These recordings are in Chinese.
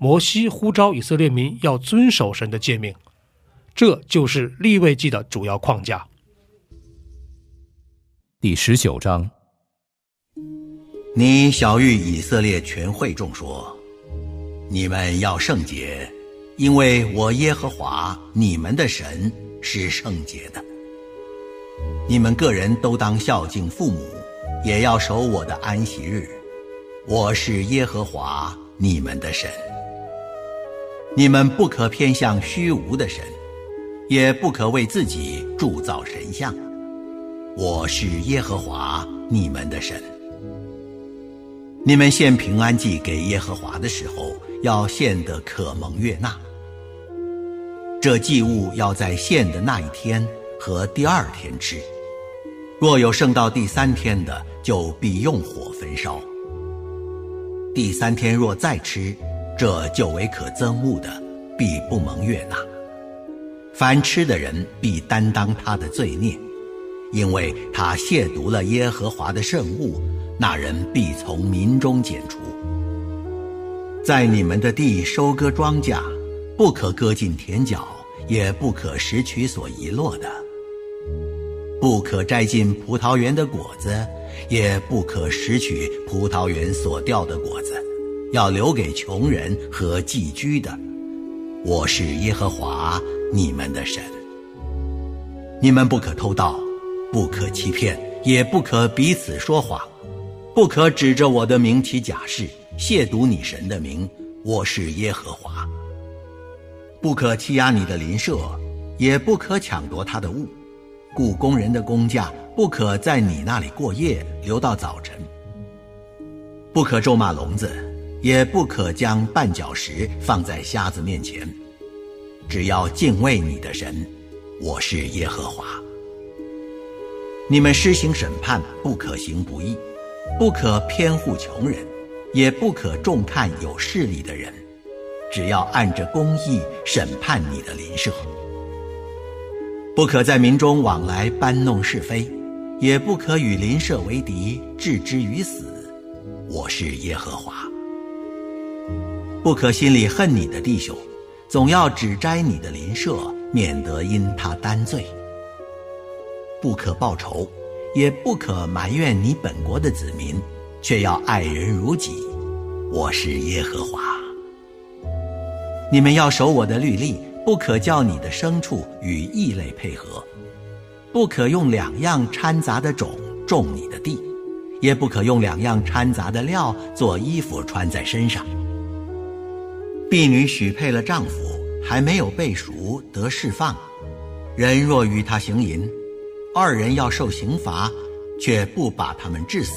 摩西呼召以色列民要遵守神的诫命，这就是立位记的主要框架。第十九章，你小谕以色列全会众说：“你们要圣洁，因为我耶和华你们的神是圣洁的。你们个人都当孝敬父母，也要守我的安息日。”我是耶和华你们的神，你们不可偏向虚无的神，也不可为自己铸造神像。我是耶和华你们的神。你们献平安祭给耶和华的时候，要献得可蒙悦纳。这祭物要在献的那一天和第二天吃，若有剩到第三天的，就必用火焚烧。第三天若再吃，这就为可憎恶的，必不蒙悦纳。凡吃的人必担当他的罪孽，因为他亵渎了耶和华的圣物，那人必从民中剪除。在你们的地收割庄稼，不可割尽田角，也不可拾取所遗落的，不可摘尽葡萄园的果子。也不可拾取葡萄园所掉的果子，要留给穷人和寄居的。我是耶和华你们的神。你们不可偷盗，不可欺骗，也不可彼此说谎，不可指着我的名起假誓，亵渎你神的名。我是耶和华。不可欺压你的邻舍，也不可抢夺他的物。雇工人的工价不可在你那里过夜，留到早晨。不可咒骂聋子，也不可将绊脚石放在瞎子面前。只要敬畏你的神，我是耶和华。你们施行审判，不可行不义，不可偏护穷人，也不可重看有势力的人。只要按着公义审判你的邻舍。不可在民中往来搬弄是非，也不可与邻舍为敌，置之于死。我是耶和华。不可心里恨你的弟兄，总要指摘你的邻舍，免得因他担罪。不可报仇，也不可埋怨你本国的子民，却要爱人如己。我是耶和华。你们要守我的律例。不可叫你的牲畜与异类配合，不可用两样掺杂的种种你的地，也不可用两样掺杂的料做衣服穿在身上。婢女许配了丈夫，还没有被赎得释放，人若与他行淫，二人要受刑罚，却不把他们致死，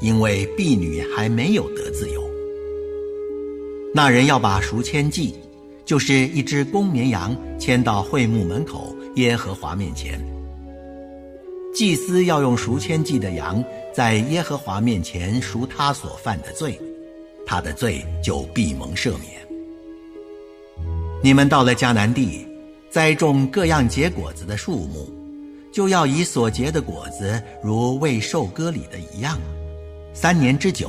因为婢女还没有得自由。那人要把赎签祭。就是一只公绵羊牵到会幕门口耶和华面前，祭司要用赎签祭的羊在耶和华面前赎他所犯的罪，他的罪就必蒙赦免。你们到了迦南地，栽种各样结果子的树木，就要以所结的果子如未受割礼的一样，三年之久，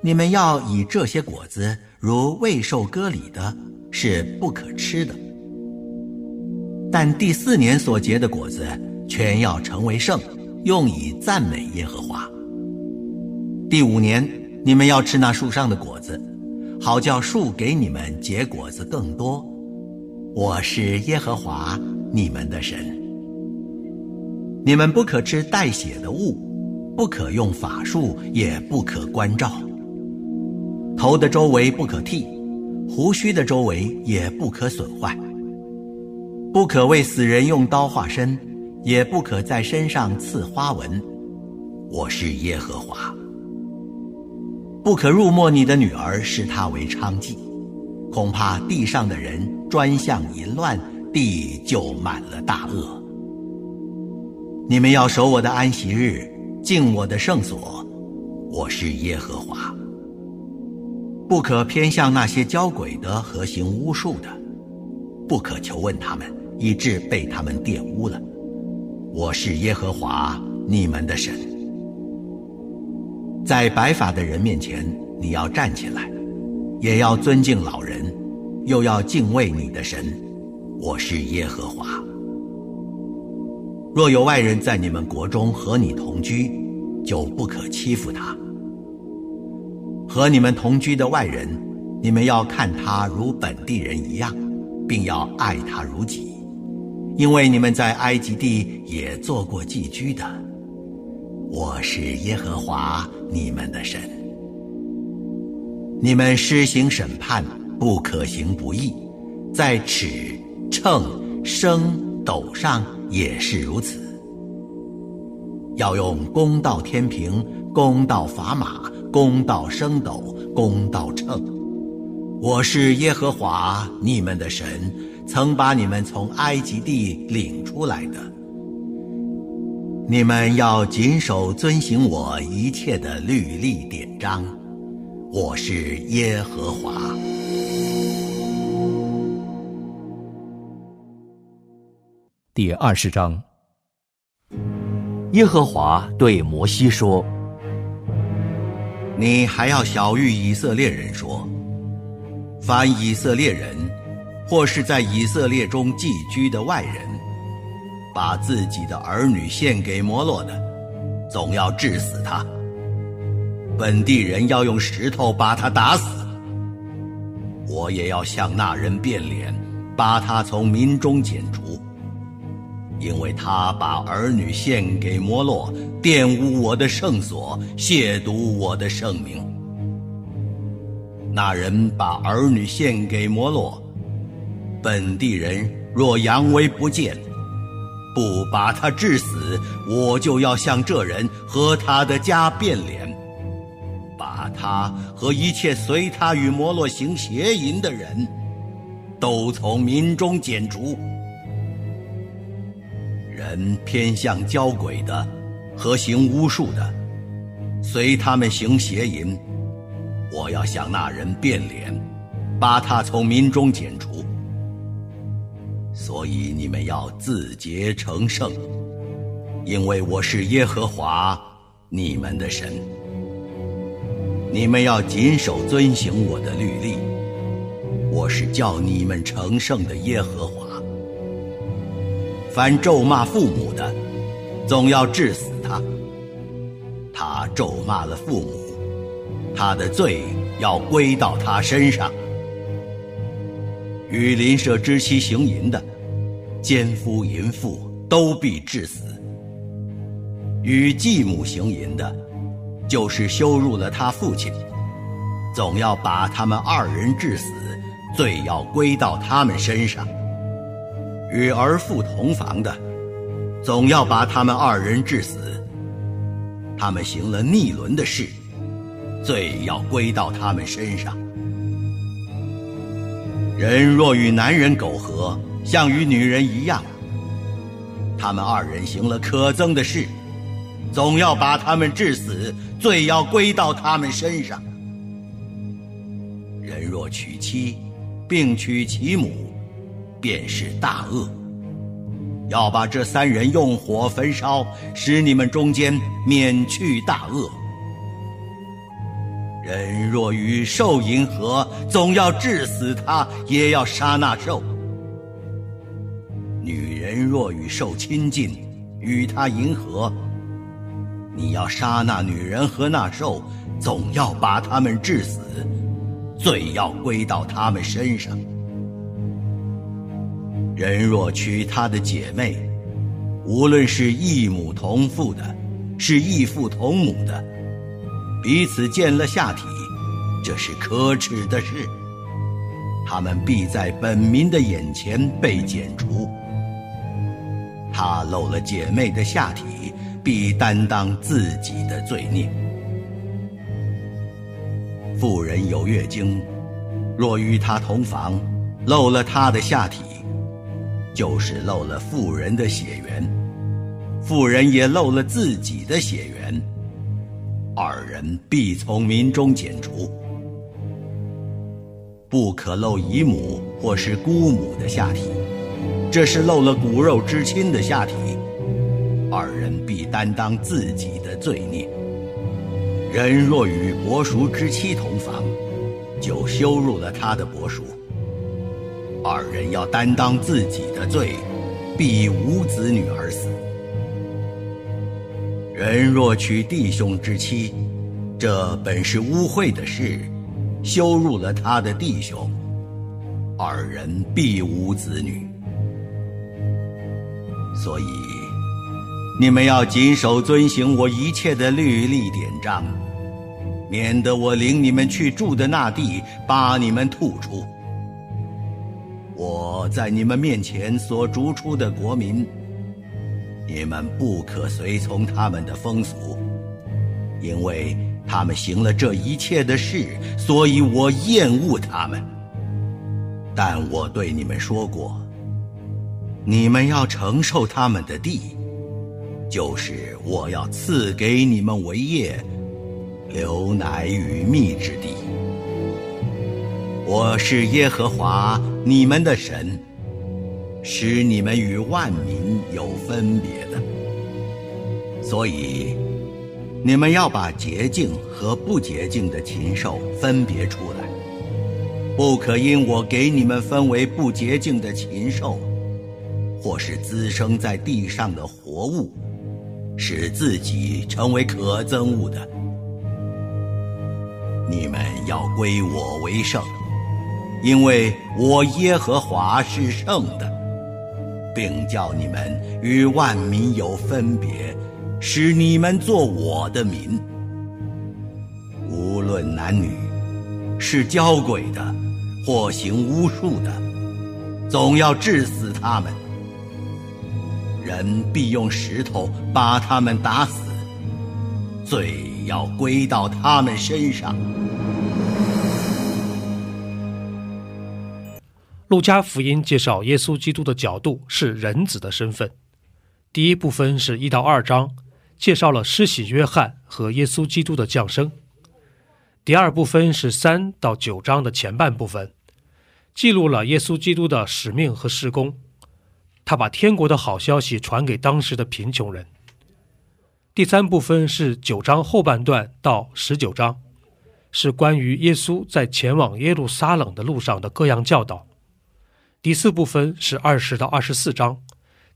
你们要以这些果子如未受割礼的。是不可吃的，但第四年所结的果子全要成为圣，用以赞美耶和华。第五年，你们要吃那树上的果子，好叫树给你们结果子更多。我是耶和华你们的神。你们不可吃带血的物，不可用法术，也不可关照。头的周围不可剃，胡须的周围也不可损坏。不可为死人用刀划身，也不可在身上刺花纹。我是耶和华。不可入没你的女儿，视她为娼妓，恐怕地上的人专项淫乱，地就满了大恶。你们要守我的安息日，敬我的圣所。我是耶和华。不可偏向那些交鬼的和行巫术的，不可求问他们，以致被他们玷污了。我是耶和华你们的神。在白发的人面前，你要站起来，也要尊敬老人，又要敬畏你的神。我是耶和华。若有外人在你们国中和你同居，就不可欺负他。和你们同居的外人，你们要看他如本地人一样，并要爱他如己，因为你们在埃及地也做过寄居的。我是耶和华你们的神。你们施行审判，不可行不义，在尺、秤、升、斗上。也是如此。要用公道天平、公道砝码、公道升斗、公道秤。我是耶和华你们的神，曾把你们从埃及地领出来的。你们要谨守遵行我一切的律例典章。我是耶和华。第二十章，耶和华对摩西说：“你还要小谕以色列人说，凡以色列人或是在以色列中寄居的外人，把自己的儿女献给摩洛的，总要治死他。本地人要用石头把他打死。我也要向那人变脸，把他从民中剪除。”因为他把儿女献给摩洛，玷污我的圣所，亵渎我的圣名。那人把儿女献给摩洛，本地人若扬威不见，不把他治死，我就要向这人和他的家变脸，把他和一切随他与摩洛行邪淫的人，都从民中剪除。人偏向交鬼的和行巫术的，随他们行邪淫，我要向那人变脸，把他从民中剪除。所以你们要自洁成圣，因为我是耶和华你们的神。你们要谨守遵行我的律例，我是叫你们成圣的耶和华。凡咒骂父母的，总要治死他。他咒骂了父母，他的罪要归到他身上。与邻舍之妻行淫的，奸夫淫妇都必治死。与继母行淫的，就是羞辱了他父亲，总要把他们二人治死，罪要归到他们身上。与儿妇同房的，总要把他们二人治死。他们行了逆伦的事，罪要归到他们身上。人若与男人苟合，像与女人一样，他们二人行了可憎的事，总要把他们治死，罪要归到他们身上。人若娶妻，并娶其母。便是大恶，要把这三人用火焚烧，使你们中间免去大恶。人若与兽迎合，总要治死他，也要杀那兽。女人若与兽亲近，与他迎合，你要杀那女人和那兽，总要把他们治死，罪要归到他们身上。人若娶他的姐妹，无论是异母同父的，是异父同母的，彼此见了下体，这是可耻的事。他们必在本民的眼前被剪除。他露了姐妹的下体，必担当自己的罪孽。妇人有月经，若与他同房，露了他的下体。就是漏了妇人的血缘，妇人也漏了自己的血缘，二人必从民中剪除。不可漏姨母或是姑母的下体，这是漏了骨肉之亲的下体，二人必担当自己的罪孽。人若与伯叔之妻同房，就羞辱了他的伯叔。二人要担当自己的罪，必无子女而死。人若娶弟兄之妻，这本是污秽的事，羞辱了他的弟兄，二人必无子女。所以，你们要谨守遵行我一切的律例典章，免得我领你们去住的那地，把你们吐出。在你们面前所逐出的国民，你们不可随从他们的风俗，因为他们行了这一切的事，所以我厌恶他们。但我对你们说过，你们要承受他们的地，就是我要赐给你们为业，流奶与蜜之地。我是耶和华你们的神，使你们与万民有分别的。所以，你们要把洁净和不洁净的禽兽分别出来，不可因我给你们分为不洁净的禽兽，或是滋生在地上的活物，使自己成为可憎物的。你们要归我为圣。因为我耶和华是圣的，并叫你们与万民有分别，使你们做我的民。无论男女，是交鬼的，或行巫术的，总要治死他们。人必用石头把他们打死，罪要归到他们身上。路加福音介绍耶稣基督的角度是人子的身份。第一部分是一到二章，介绍了施洗约翰和耶稣基督的降生。第二部分是三到九章的前半部分，记录了耶稣基督的使命和施工。他把天国的好消息传给当时的贫穷人。第三部分是九章后半段到十九章，是关于耶稣在前往耶路撒冷的路上的各样教导。第四部分是二十到二十四章，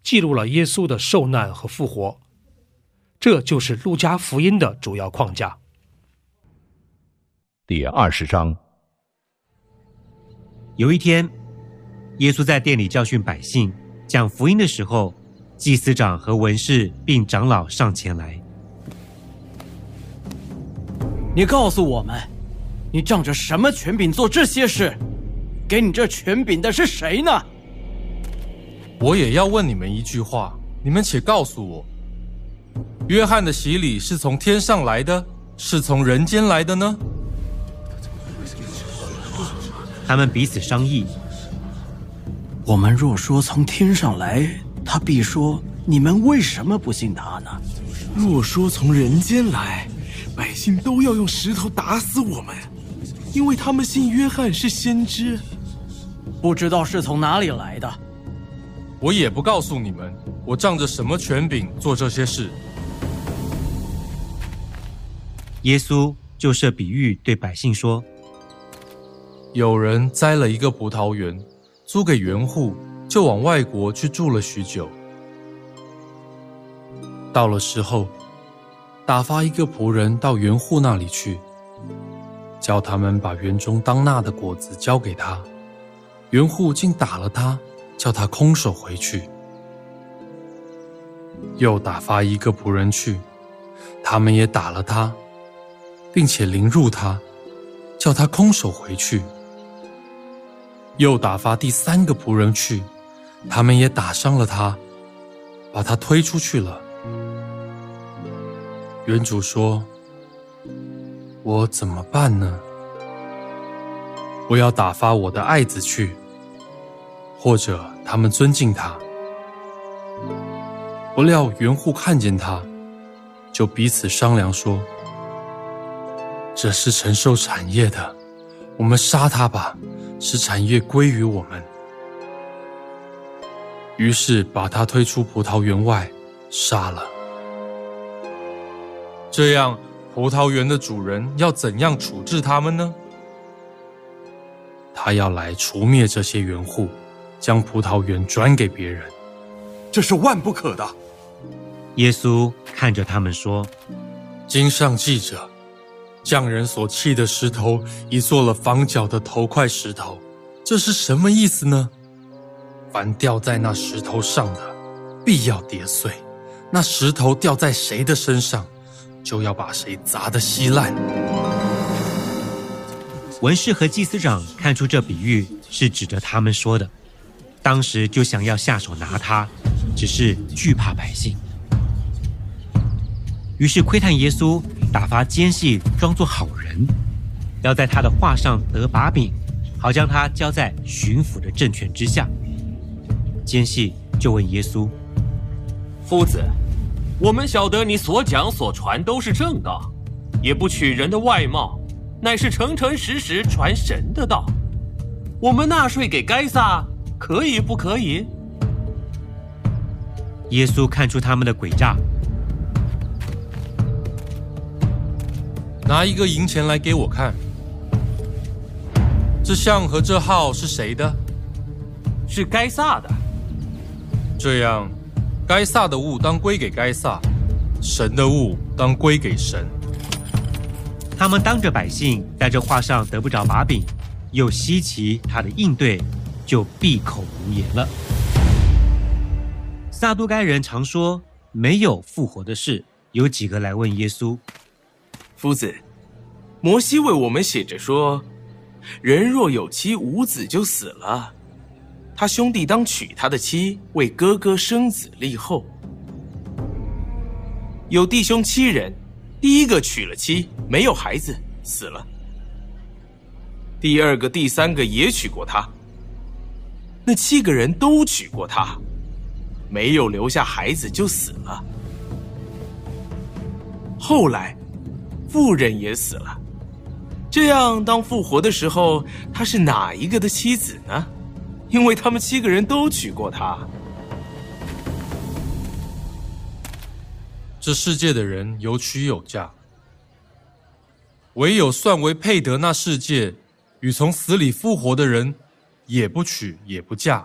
记录了耶稣的受难和复活。这就是路加福音的主要框架。第二十章，有一天，耶稣在店里教训百姓、讲福音的时候，祭司长和文士并长老上前来：“你告诉我们，你仗着什么权柄做这些事？”给你这权柄的是谁呢？我也要问你们一句话，你们且告诉我：约翰的洗礼是从天上来的，是从人间来的呢？他们彼此商议。我们若说从天上来，他必说：你们为什么不信他呢？若说从人间来，百姓都要用石头打死我们，因为他们信约翰是先知。不知道是从哪里来的，我也不告诉你们，我仗着什么权柄做这些事。耶稣就设比喻对百姓说：“有人栽了一个葡萄园，租给园户，就往外国去住了许久。到了时候，打发一个仆人到园户那里去，叫他们把园中当纳的果子交给他。园户竟打了他，叫他空手回去。又打发一个仆人去，他们也打了他，并且凌辱他，叫他空手回去。又打发第三个仆人去，他们也打伤了他，把他推出去了。园主说：“我怎么办呢？我要打发我的爱子去，或者他们尊敬他。不料园户看见他，就彼此商量说：‘这是承受产业的，我们杀他吧。’”使产业归于我们，于是把他推出葡萄园外，杀了。这样，葡萄园的主人要怎样处置他们呢？他要来除灭这些园户，将葡萄园转给别人。这是万不可的。耶稣看着他们说：“经上记着。”匠人所砌的石头，已做了房角的头块石头，这是什么意思呢？凡掉在那石头上的，必要跌碎；那石头掉在谁的身上，就要把谁砸得稀烂。文士和祭司长看出这比喻是指着他们说的，当时就想要下手拿他，只是惧怕百姓。于是窥探耶稣，打发奸细装作好人，要在他的画上得把柄，好将他交在巡抚的政权之下。奸细就问耶稣：“夫子，我们晓得你所讲所传都是正道，也不取人的外貌，乃是诚诚实实传神的道。我们纳税给该撒，可以不可以？”耶稣看出他们的诡诈。拿一个银钱来给我看，这像和这号是谁的？是该撒的。这样，该撒的物当归给该撒，神的物当归给神。他们当着百姓在这话上得不着把柄，又稀奇他的应对，就闭口无言了。撒都该人常说没有复活的事，有几个来问耶稣。夫子，摩西为我们写着说：人若有妻无子就死了，他兄弟当娶他的妻，为哥哥生子立后。有弟兄七人，第一个娶了妻，没有孩子，死了；第二个、第三个也娶过她，那七个人都娶过她，没有留下孩子就死了。后来。妇人也死了，这样当复活的时候，他是哪一个的妻子呢？因为他们七个人都娶过她。这世界的人有娶有嫁，唯有算为配得那世界与从死里复活的人，也不娶也不嫁，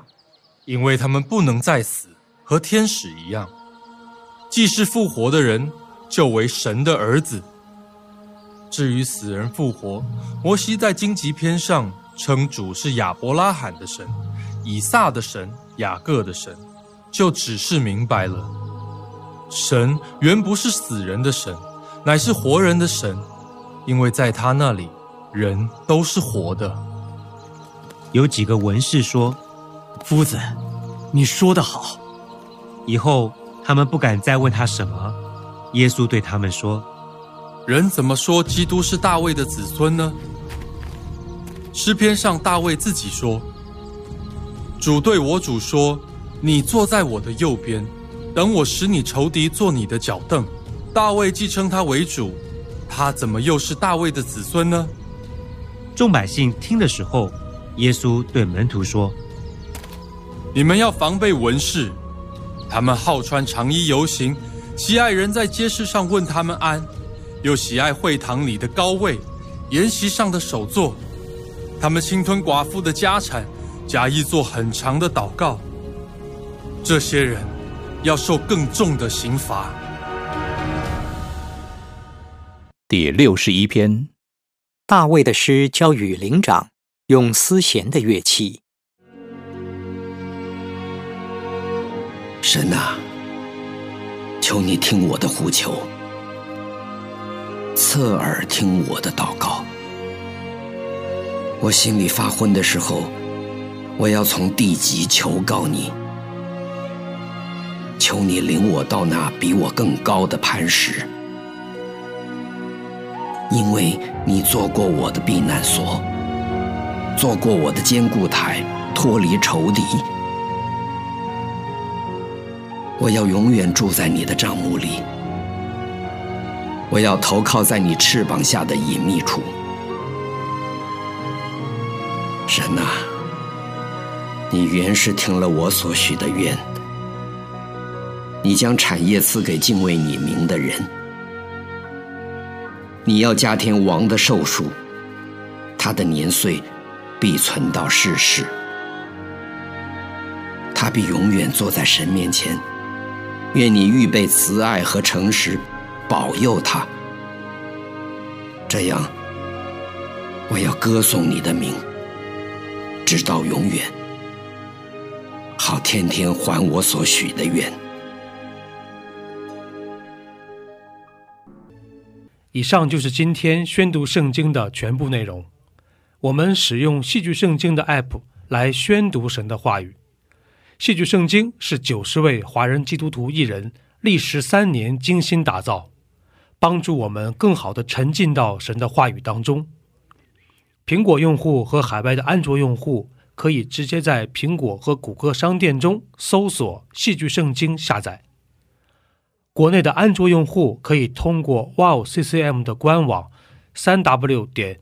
因为他们不能再死，和天使一样。既是复活的人，就为神的儿子。至于死人复活，摩西在荆棘篇上称主是亚伯拉罕的神、以撒的神、雅各的神，就只是明白了，神原不是死人的神，乃是活人的神，因为在他那里，人都是活的。有几个文士说：“夫子，你说得好。”以后他们不敢再问他什么。耶稣对他们说。人怎么说基督是大卫的子孙呢？诗篇上大卫自己说：“主对我主说，你坐在我的右边，等我使你仇敌坐你的脚凳。”大卫既称他为主，他怎么又是大卫的子孙呢？众百姓听的时候，耶稣对门徒说：“你们要防备文士，他们好穿长衣游行，喜爱人在街市上问他们安。”又喜爱会堂里的高位，筵席上的首座，他们侵吞寡妇的家产，假意做很长的祷告。这些人要受更重的刑罚。第六十一篇。大卫的诗交与灵长，用丝弦的乐器。神啊，求你听我的呼求，侧耳听我的祷告。我心里发昏的时候，我要从地极求告你，求你领我到那比我更高的磐石。因为你做过我的避难所，做过我的坚固台，脱离仇敌。我要永远住在你的帐幕里，我要投靠在你翅膀下的隐秘处。神啊，你原是听了我所许的愿，你将产业赐给敬畏你名的人。你要加添王的寿数，他的年岁必存到世世。他必永远坐在神面前。愿你预备慈爱和诚实，保佑他。这样，我要歌颂你的名，直到永远，好天天还我所许的愿。以上就是今天宣读圣经的全部内容。我们使用戏剧圣经的 App 来宣读神的话语。戏剧圣经是九十位华人基督徒艺人历时三年精心打造，帮助我们更好的沉浸到神的话语当中。苹果用户和海外的安卓用户可以直接在苹果和谷歌商店中搜索戏剧圣经下载。国内的安卓用户可以通过 Wow CCM 的官网，三 W 点